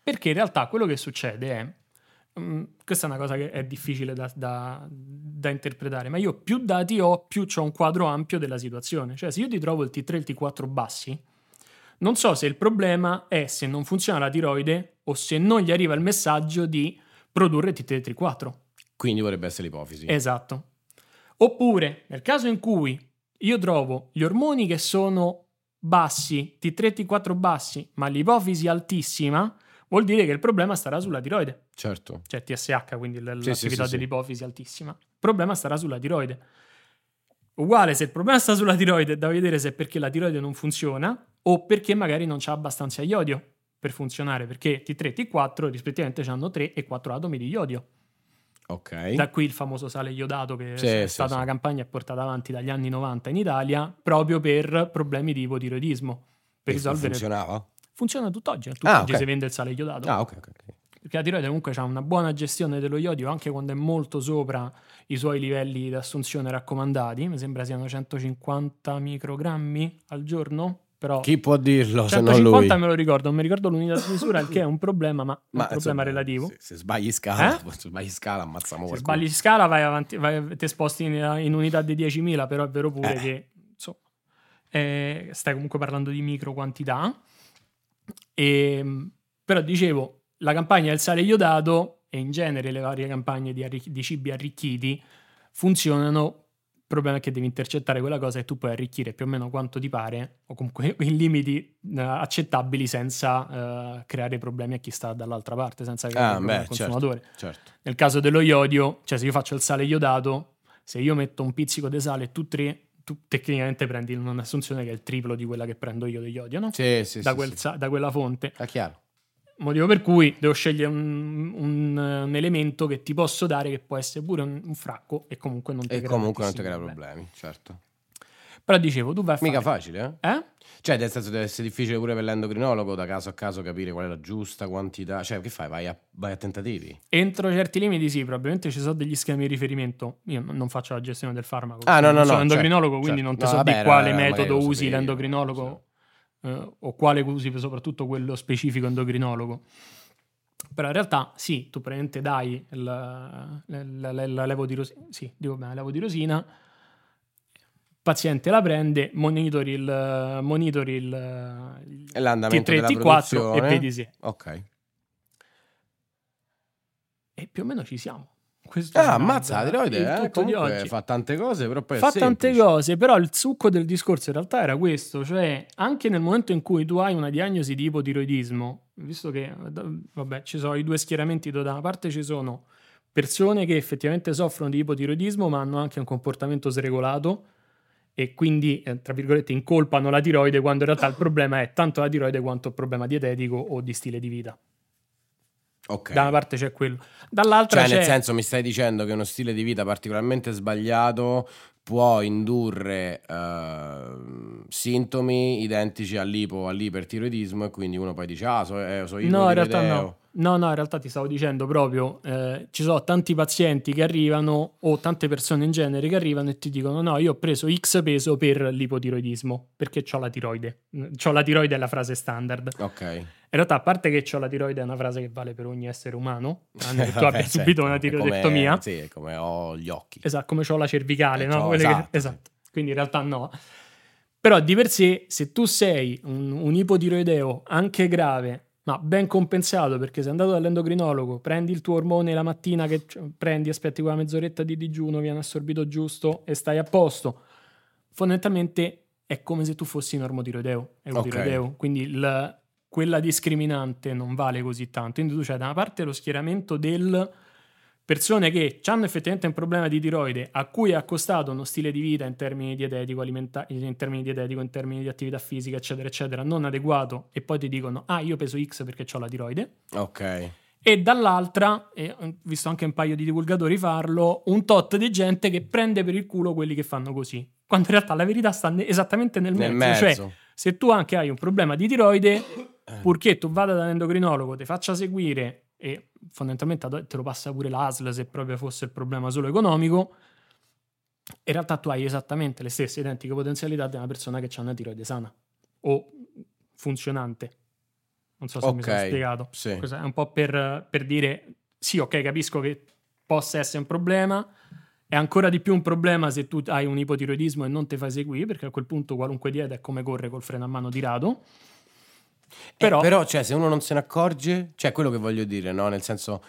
Perché in realtà quello che succede è, mm, questa è una cosa che è difficile da, da- da interpretare, ma io più dati ho, più ho un quadro ampio della situazione. Cioè se io ti trovo il T3 e il T4 bassi, non so se il problema è se non funziona la tiroide o se non gli arriva il messaggio di produrre T3 e T4. Quindi vorrebbe essere l'ipofisi. Esatto. Oppure, nel caso in cui io trovo gli ormoni che sono bassi, T3 T4 bassi, ma l'ipofisi altissima, vuol dire che il problema starà sulla tiroide, Certo. cioè TSH, quindi l'attività sì, sì, sì. dell'ipofisi altissima. Il problema starà sulla tiroide. Uguale, se il problema sta sulla tiroide, è da vedere se è perché la tiroide non funziona o perché magari non c'ha abbastanza iodio per funzionare, perché T3 e T4 rispettivamente hanno 3 e 4 atomi di iodio. Ok. Da qui il famoso sale iodato che Sì, è stata sì. una campagna portata avanti dagli anni 90 in Italia proprio per problemi di ipotiroidismo. Per E risolvere... Funzionava? Funziona tutt'oggi, tutt'oggi Ah, ok. si vende il sale iodato. Ah, ok, ok. ok. Perché la tiroide comunque ha una buona gestione dello iodio anche quando è molto sopra i suoi livelli di assunzione raccomandati. Mi sembra siano 150 microgrammi al giorno. Però Chi può dirlo se non lui? 150 me lo ricordo, non mi ricordo l'unità di misura, il che è un problema, ma, è un problema insomma, relativo. Se, se sbagli scala, Eh? se sbagli scala ammazziamo Se qualcuno. sbagli scala vai avanti, vai, ti sposti in, in unità di 10.000, però è vero pure Eh. che insomma, eh, stai comunque parlando di micro quantità. E, però dicevo, la campagna del sale iodato e in genere le varie campagne di, arricch- di cibi arricchiti funzionano. Il problema è che devi intercettare quella cosa e tu puoi arricchire più o meno quanto ti pare, o comunque in limiti eh, accettabili senza eh, creare problemi a chi sta dall'altra parte, senza creare Ah, problemi beh, al consumatore. Certo. Nel caso dello iodio, cioè se io faccio il sale iodato, se io metto un pizzico di sale e tu tre, tu tecnicamente prendi un'assunzione che è il triplo di quella che prendo io di iodio, no? Sì, sì, da, sì, quel sì. da quella fonte. È chiaro. Motivo per cui devo scegliere un, un- un elemento che ti posso dare che può essere pure un, un fracco e comunque non ti E crea comunque non ti crea problemi, certo. Però dicevo, tu vai a Mica fare... facile, eh? Eh? Cioè, nel senso deve essere difficile pure per l'endocrinologo da caso a caso capire qual è la giusta quantità. Cioè, che fai? Vai a, vai a tentativi? Entro certi limiti sì, probabilmente ci sono degli schemi di riferimento. Io non faccio la gestione del farmaco. Ah, no, no, non sono no, endocrinologo, certo, quindi certo. non ti No, so vabbè, di quale no, metodo usi l'endocrinologo eh, o quale usi soprattutto quello specifico endocrinologo. Però in realtà sì, tu praticamente dai la, la- la- la levo di rosina, sì, dico bene, levo di rosina, il paziente la prende, monitori il, monitori il, il l'andamento T3 della T4 e vedi se. Ok. E più o meno ci siamo. Questo Ah, ammazza, la tiroide, il eh, comunque fa tante cose, però poi è Fa tante cose, però il succo del discorso in realtà era questo, cioè anche nel momento in cui tu hai una diagnosi di ipotiroidismo, visto che vabbè, ci sono i due schieramenti da una parte ci sono persone che effettivamente soffrono di ipotiroidismo ma hanno anche un comportamento sregolato e quindi eh, tra virgolette incolpano la tiroide quando in realtà il problema è tanto la tiroide quanto il problema dietetico o di stile di vita. Ok. Da una parte c'è quello, dall'altra Cioè, c'è nel senso, mi stai dicendo che uno stile di vita particolarmente sbagliato può indurre ehm, sintomi identici all'ipo, all'ipertiroidismo e quindi uno poi dice, ah, so, eh, so No, in realtà no. No, no, in realtà ti stavo dicendo proprio, eh, ci sono tanti pazienti che arrivano o tante persone in genere che arrivano e ti dicono no, io ho preso X peso per l'ipotiroidismo, perché ho la tiroide. Ho la tiroide è la frase standard. Ok. In realtà, a parte che ho la tiroide è una frase che vale per ogni essere umano, tranne che tu abbia certo, subito una è come- tiroidectomia. Sì, come ho gli occhi. Esatto, come ho la cervicale, Eh, no? che- esatto, sì. esatto. Quindi in realtà no. Però di per sé, se tu sei un, un ipotiroideo anche grave, ma ben compensato perché sei andato dall'endocrinologo, prendi il tuo ormone la mattina che prendi, aspetti quella mezz'oretta di digiuno, viene assorbito giusto e stai a posto, fondamentalmente è come se tu fossi normotiroideo, eutiroideo. Quindi il- quella discriminante non vale così tanto. Quindi tu c'hai da una parte lo schieramento del persone che hanno effettivamente un problema di tiroide a cui è accostato uno stile di vita in termini dietetico, alimenta- in termini dietetico, in termini di attività fisica, eccetera, eccetera, non adeguato e poi ti dicono ah io peso X perché ho la tiroide Ok. e dall'altra, e ho visto anche un paio di divulgatori farlo, un tot di gente che prende per il culo quelli che fanno così, quando in realtà la verità sta ne- esattamente nel Nel mezzo, mezzo. cioè se tu anche hai un problema di tiroide, purché tu vada dall'endocrinologo, ti faccia seguire e fondamentalmente te lo passa pure l'ASL se proprio fosse il problema solo economico, in realtà tu hai esattamente le stesse identiche potenzialità di una persona che ha una tiroide sana o funzionante. Non so se mi sono spiegato. sì. È un po' per, per dire, sì, ok, capisco che possa essere un problema, è ancora di più un problema se tu hai un ipotiroidismo e non ti fai seguire, perché a quel punto qualunque dieta è come corre col freno a mano tirato. Però, Però, però, cioè, se uno non se ne accorge, cioè, quello che voglio dire, no? Nel senso,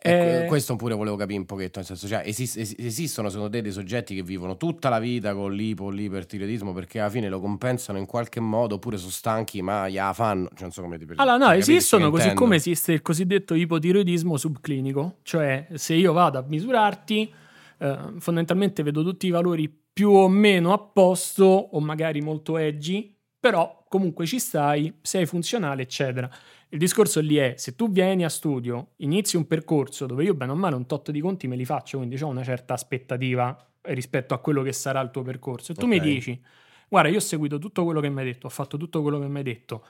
eh, Eh, questo pure volevo capire un pochetto. Nel senso, cioè, esis- es- esistono secondo te dei soggetti che vivono tutta la vita con l'ipo, l'ipertiroidismo perché alla fine lo compensano in qualche modo, oppure sono stanchi, ma ya fanno. Cioè, non so come ti allora, no, cioè, esistono così intendo? come esiste il cosiddetto ipotiroidismo subclinico, cioè se io vado a misurarti, eh, fondamentalmente vedo tutti i valori più o meno a posto o magari molto edgy, però comunque ci stai, sei funzionale, eccetera. Il discorso lì è, se tu vieni a studio, inizi un percorso dove io bene o male un tot di conti me li faccio, quindi ho una certa aspettativa rispetto a quello che sarà il tuo percorso, e tu mi Ok. dici, guarda, io ho seguito tutto quello che mi hai detto, ho fatto tutto quello che mi hai detto,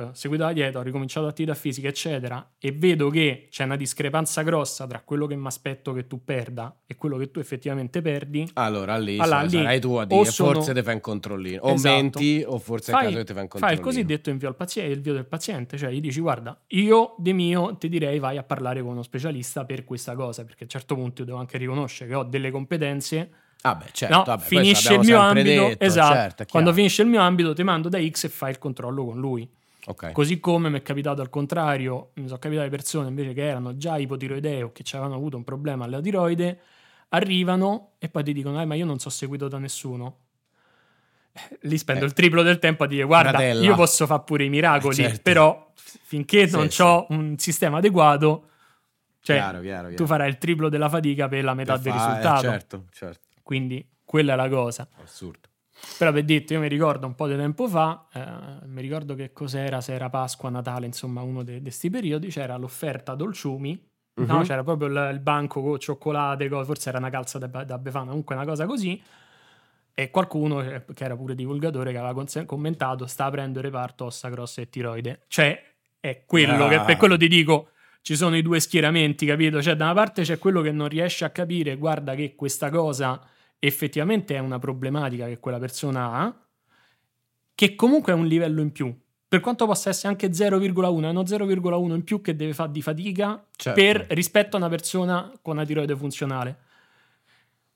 eh, seguito la dieta, ho ricominciato l'attività fisica, eccetera, e vedo che c'è una discrepanza grossa tra quello che mi aspetto che tu perda e quello che tu effettivamente perdi, Allora lì, Allora, lì sarai tu a dire sono- forse ti fai un controllino. O Esatto. menti, o forse è il fai, caso che ti fai un fai controllino. il cosiddetto invio al paziente, il del paziente, cioè gli dici guarda, io di mio ti direi vai a parlare con uno specialista per questa cosa, perché a un certo punto io devo anche riconoscere che ho delle competenze Ah, beh, certo. no, vabbè, questo finisce il mio ambito, detto, esatto. certo, è Quando finisce il mio ambito, ti mando da X e fai il controllo con lui. Ok. Così come mi è capitato al contrario, mi sono capitate persone invece che erano già ipotiroideo, che ci avevano avuto un problema alla tiroide, arrivano e poi ti dicono: "Eh, ma io non sono seguito da nessuno. Eh, Lì spendo Eh. il triplo del tempo a dire: Guarda, Fratella. io posso fare pure i miracoli, Eh, certo. però finché Sì, non sì. ho un sistema adeguato, cioè chiaro, chiaro, chiaro. tu farai il triplo della fatica per la metà Per del fa- risultato. certo, certo. Quindi quella è la cosa. Assurdo. Però per dirti, io mi ricordo un po' di tempo fa, eh, mi ricordo che cos'era, se era Pasqua, Natale, insomma uno di questi periodi, c'era l'offerta dolciumi, no? Mhm. c'era proprio il, il banco con cioccolate, co- forse era una calza da, da Befana, comunque una cosa così, E qualcuno, eh, che era pure divulgatore, che aveva cons- commentato, sta aprendo il reparto ossa grosse e tiroide. Cioè, è quello che, Ah. per quello ti dico, ci sono i due schieramenti, capito? Cioè, da una parte c'è quello che non riesce a capire, guarda che questa cosa effettivamente è una problematica che quella persona ha, che comunque è un livello in più. Per quanto possa essere anche 0,1, è uno 0,1 in più che deve fare di fatica Certo. per rispetto a una persona con una tiroide funzionale.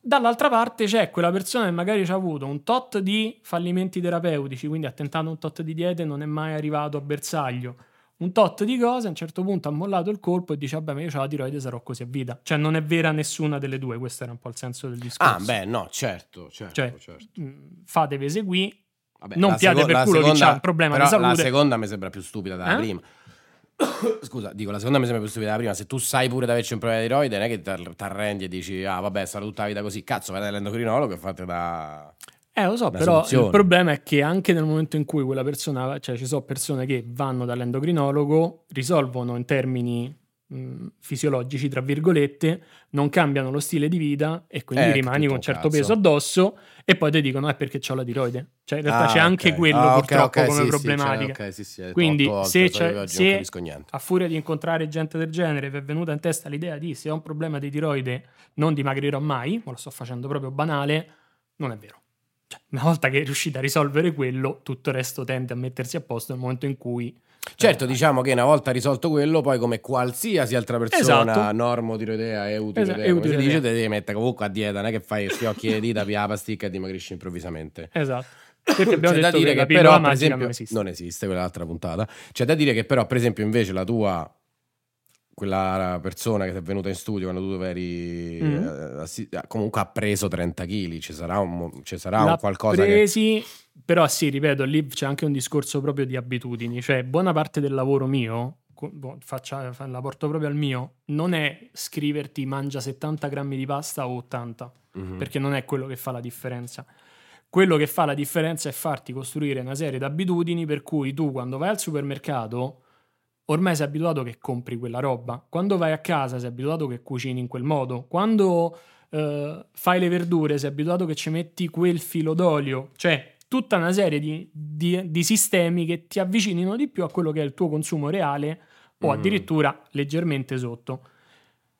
Dall'altra parte c'è quella persona che magari ha avuto un tot di fallimenti terapeutici, quindi ha tentato un tot di diete e non è mai arrivato a bersaglio. Un tot di cose, a un certo punto ha mollato il colpo e dice: Vabbè, ma io ho la tiroide, sarò così a vita. Cioè, non è vera nessuna delle due. Questo era un po' il senso del discorso. Ah, beh, no, certo, certo, Cioè, certo. mh, fatevi seguì. Vabbè, non piate seco- per culo seconda- c'ha un problema di salute. La seconda mi sembra più stupida della Eh? prima. Scusa, dico, la seconda mi sembra più stupida della prima. Se tu sai pure di averci un problema di tiroide, non è che ti arrendi e dici, ah, vabbè, sarà tutta la vita così. Cazzo, vai dall'endocrinologo e fate da. Eh, lo so, Una però soluzione. il problema è che anche nel momento in cui quella persona, cioè ci sono persone che vanno dall'endocrinologo, risolvono in termini mh, fisiologici, tra virgolette, non cambiano lo stile di vita e quindi Eh, rimani con un certo cazzo. peso addosso e poi ti dicono è perché ho la tiroide. Cioè in realtà Ah, c'è anche ok. quello Ah, purtroppo ok, come sì, problematica. cioè, sì, sì, Quindi, volte, se oggi se-. A furia di incontrare gente del genere, vi è venuta in testa l'idea di se ho un problema di tiroide non dimagrirò mai, ma lo sto facendo proprio banale, non è vero. Cioè, una volta che riuscite a risolvere quello, tutto il resto tende a mettersi a posto nel momento in cui... Certo, eh, diciamo che una volta risolto quello, poi come qualsiasi altra persona, Esatto. normotiroidea, eutiroidea, Esa- come si dice, te devi mettere comunque a dieta, non è che fai sti occhi e dita, la pasticca e dimagrisci improvvisamente. Esatto. Perché abbiamo C'è da dire che, che però, per esempio, non esiste. non esiste, quella è l'altra puntata. C'è da dire che però, per esempio, invece la tua quella persona che ti è venuta in studio quando tu eri Mm. eh, assi- comunque ha preso 30 kg, ci sarà un, ci sarà un qualcosa che presi, però sì, ripeto, lì c'è anche un discorso proprio di abitudini, cioè buona parte del lavoro mio, boh, faccia- fa- la porto proprio al mio, non è scriverti mangia 70 grammi di pasta o 80, Mhm. perché non è quello che fa la differenza. Quello che fa la differenza è farti costruire una serie di abitudini per cui tu quando vai al supermercato ormai sei abituato che compri quella roba. Quando vai a casa sei abituato che cucini in quel modo. Quando eh, fai le verdure sei abituato che ci metti quel filo d'olio. Cioè, tutta una serie di, di- di sistemi che ti avvicinino di più a quello che è il tuo consumo reale o Mm. addirittura leggermente sotto.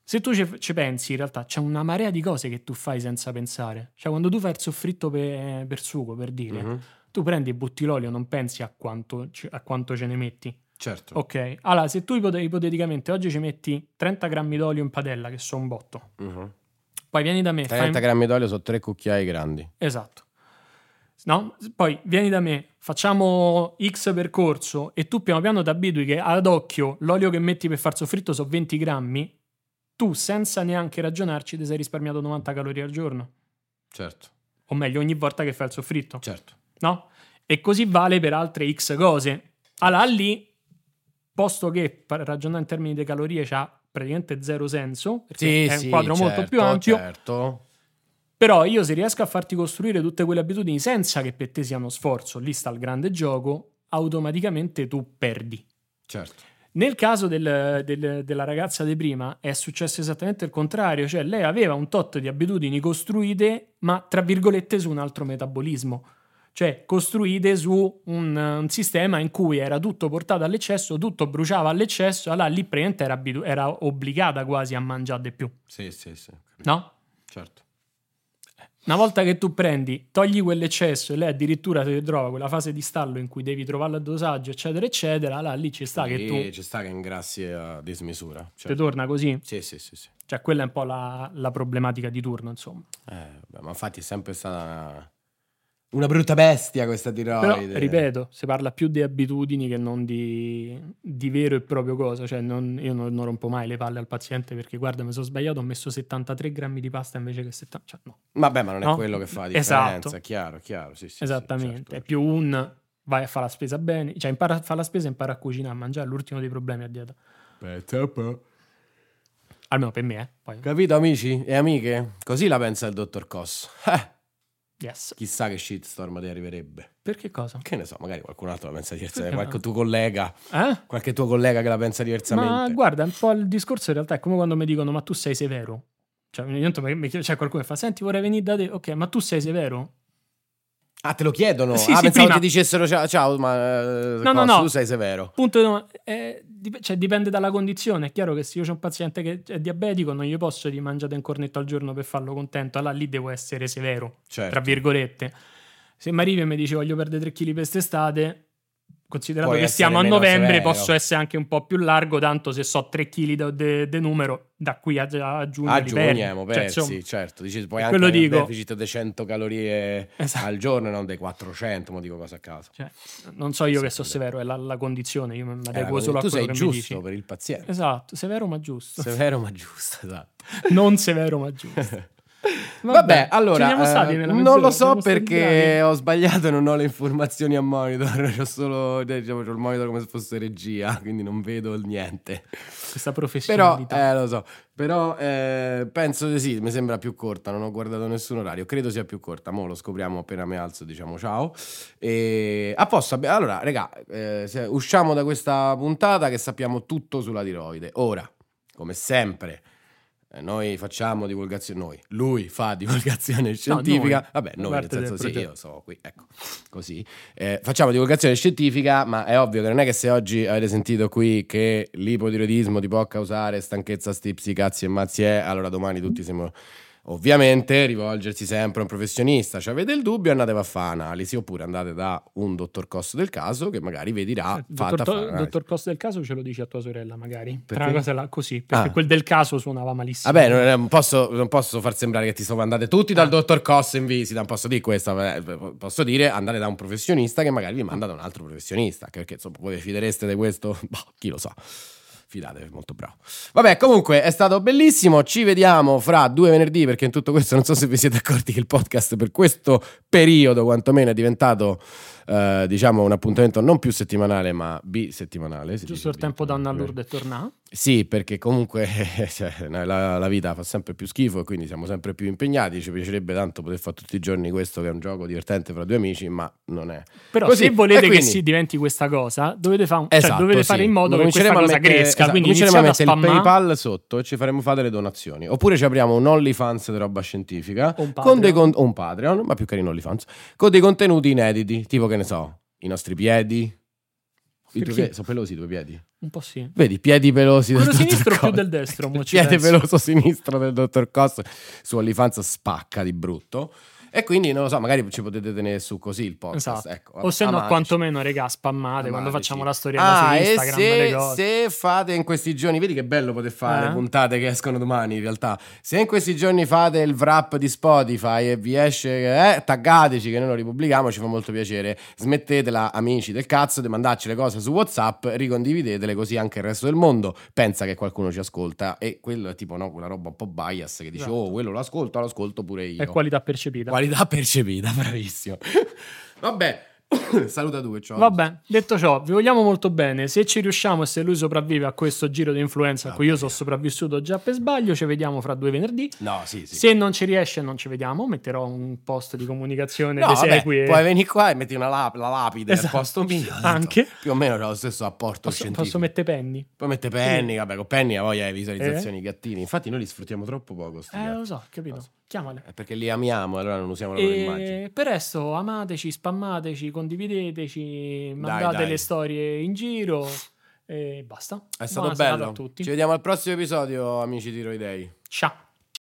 Se tu ci, ci pensi, in realtà c'è una marea di cose che tu fai senza pensare. Cioè, quando tu fai il soffritto per, per sugo, per dire, Mhm. tu prendi e butti l'olio, non pensi a quanto, a quanto ce ne metti. Certo. Ok, allora se tu ipote- ipoteticamente oggi ci metti 30 grammi d'olio in padella, che sono un botto, Mhm. poi vieni da me, fai 30 grammi d'olio sono tre cucchiai grandi. Esatto. No? Poi vieni da me, facciamo X percorso e tu piano piano ti abitui che ad occhio l'olio che metti per far soffritto sono 20 grammi, tu senza neanche ragionarci ti sei risparmiato 90 calorie al giorno. Certo, O meglio, ogni volta che fai il soffritto. certo. no? E così vale per altre X cose. Allora lì, posto che per ragionare in termini di calorie c'ha praticamente zero senso, perché Sì, è sì, un quadro molto certo, più ampio, Certo. però io se riesco a farti costruire tutte quelle abitudini senza che per te sia uno sforzo, lì sta il grande gioco, automaticamente tu perdi. Certo. Nel caso del- del- della ragazza di prima è successo esattamente il contrario, cioè lei aveva un tot di abitudini costruite, ma tra virgolette su un altro metabolismo, cioè costruite su un, un sistema in cui era tutto portato all'eccesso, tutto bruciava all'eccesso, allora lì praticamente era, abitu- era obbligata quasi a mangiare di più, Sì, sì, sì. no? Certo. Una volta che tu prendi, togli quell'eccesso e lei addirittura si trova quella fase di stallo in cui devi trovare il dosaggio, eccetera, eccetera, là lì ci sta che Lì tu ci sta che ingrassi a dismisura. ti Certo. torna così. Sì, sì, sì, sì. Cioè, quella è un po' la, la problematica di turno, insomma. Eh, vabbè, ma infatti è sempre stata una, brutta bestia questa Però, tiroide. ripeto, si parla più di abitudini che non di, di vero e proprio cosa. Cioè, non- io non, non rompo mai le palle al paziente perché, guarda, mi sono sbagliato, ho messo 73 grammi di pasta invece che 70. Cioè, no, Vabbè, ma non è No? quello che fa la differenza, Esatto. è chiaro, chiaro. Sì, sì, sì, esattamente. certo. È più un vai a fare la spesa bene, cioè impara a fare la spesa e impara a cucinare, a mangiare, è l'ultimo dei problemi a dieta. Aspetta un po'. Almeno per me, eh. Poi, Capito, amici e amiche? Così la pensa il dottor Cos. Yes. chissà che shitstorm ti arriverebbe. Perché cosa? Che ne so, magari qualcun altro la pensa diversamente. Qualche no? tuo collega, Eh? qualche tuo collega che la pensa diversamente. Ma guarda, un po' il discorso in realtà è come quando mi dicono ma tu sei severo. Cioè, ogni tanto c'è qualcuno che fa, senti vorrei venire da te, ok, ma tu sei severo? Ah, te lo chiedono? Sì, ah, sì, pensavo prima. ti dicessero ciao, ciao ma eh, No, no, no. tu sei severo. Punto, eh, dip- cioè, dipende dalla condizione. È chiaro che se io ho un paziente che è diabetico, non gli posso di mangiare un cornetto al giorno per farlo contento. Allora lì devo essere severo, Certo. tra virgolette. Se mi arrivi e mi dice voglio perdere 3 kg per quest'estate, considerato Puoi che siamo a novembre, severo. posso essere anche un po' più largo. Tanto se so 3 kg de numero, da qui a, a giugno. A giugno Cioè, certo. Dici, per anche un deficit di 100 calorie Esatto. al giorno, non dei 400, ma dico cosa a caso. cioè, non so io Sì, che so severo, è la, la condizione. Io mi Eh, adeguo solo a quello sei che giusto per il paziente. Esatto, severo ma giusto. Severo ma giusto, esatto. non severo ma giusto. Vabbè, ci allora, stati eh, nella non mezz'ora, lo so stati perché ho sbagliato e non ho le informazioni a monitor, c'ho solo diciamo, c'ho il monitor come se fosse regia, quindi non vedo niente. questa Però, professionalità. eh, lo so, però eh, penso di sì, mi sembra più corta, non ho guardato nessun orario, credo sia più corta, mo lo scopriamo appena mi alzo, diciamo ciao. E a posto, allora, raga, eh, usciamo da questa puntata che sappiamo tutto sulla tiroide. Ora, come sempre, noi facciamo divulgazione, noi, lui fa divulgazione scientifica, noi, vabbè, noi nel parte senso sì, progetto. io sono qui, ecco, così. Eh, facciamo divulgazione scientifica, ma è ovvio che non è che se oggi avete sentito qui che l'ipotiroidismo ti può causare stanchezza, stipsi, cazzi e mazzi è, allora domani tutti siamo... Ovviamente rivolgersi sempre a un professionista, cioè avete il dubbio andate a fare analisi oppure andate da un dottor Costo del caso che magari vi dirà Il fate dottor, fare dottor Costa del caso ce lo dici a tua sorella, magari. Perché? Tra una cosa là, così, perché Ah. quel del caso suonava malissimo. Vabbè, non, non posso, non posso far sembrare che ti sto andate tutti dal Ah. dottor Costa in visita, non posso dire questo, eh, posso dire andate da un professionista che magari vi manda da un altro professionista, perché insomma voi vi fidereste di questo, boh, chi lo sa. Fidatevi, è molto bravo. Vabbè, comunque è stato bellissimo. Ci vediamo fra due venerdì. Perché in tutto questo non so se vi siete accorti che il podcast per questo periodo, quantomeno, è diventato, eh, diciamo, un appuntamento non più settimanale, ma bisettimanale. Giusto il tempo da a. Lourdes e tornare. Sì, perché comunque cioè, la, la vita fa sempre più schifo e quindi siamo sempre più impegnati. Ci piacerebbe tanto poter fare tutti i giorni questo che è un gioco divertente fra due amici, ma non è. Però Così, se volete quindi- che si diventi questa cosa, dovete, fa cioè, Esatto, dovete sì. fare in modo che questa a cosa mettere- cresca. esatto, Quindi cominceremo a a mettere il spammare. PayPal sotto e ci faremo fare delle donazioni. Oppure ci apriamo un OnlyFans di roba scientifica O un con dei con- un Patreon, ma più carino OnlyFans, con dei contenuti inediti, tipo che ne so, i nostri piedi. I tuoi piedi, sono pelosi i tuoi piedi. Un po' sì. Vedi, piedi pelosi del Quello dottor sinistro più del destro, piede penso. peloso sinistro del dottor Costa su OnlyFans spacca di brutto. E quindi non lo so, magari ci potete tenere su così il podcast. Esatto. Ecco, o se no, quantomeno, regà, spammate quando Amateci. facciamo la storia Ah, e Instagram. se, se fate in questi giorni, vedi che bello poter fare Eh? le puntate che escono domani in realtà. Se in questi giorni fate il wrap di Spotify e vi esce, eh, taggateci che noi lo ripubblichiamo, ci fa molto piacere. Smettetela, amici del cazzo, di mandarci le cose su WhatsApp, ricondividetele così anche il resto del mondo pensa che qualcuno ci ascolta. E quello è tipo no, quella roba un po' bias che dici, Esatto. oh, quello lo ascolto, lo ascolto pure io. È qualità percepita. Qualità percepita, bravissimo. Vabbè, saluta tu e ciao. Vabbè, detto ciò, vi vogliamo molto bene. Se ci riusciamo e se lui sopravvive a questo giro di influenza a cui io sono sopravvissuto già per sbaglio, ci vediamo fra due venerdì. No, sì, sì. Se non ci riesce, non ci vediamo. Metterò un post di comunicazione No, vabbè, puoi venire qua e metti una lap- la lapide Esatto. al posto mio. Anche. Più o meno c'è lo stesso apporto Posso, scientifico. posso mettere penny? Poi mette Penny, vabbè, con Penny ha voglia di visualizzazioni i gattini. Infatti noi li sfruttiamo troppo poco Eh, gatti. lo so, capito. Chiamale. È perché li amiamo, allora non usiamo le loro. E per resto, amateci, spammateci, condivideteci, mandate dai. le storie in giro e basta. È stato Buona bello. a tutti. Ci vediamo al prossimo episodio, amici tiroidei. Ciao.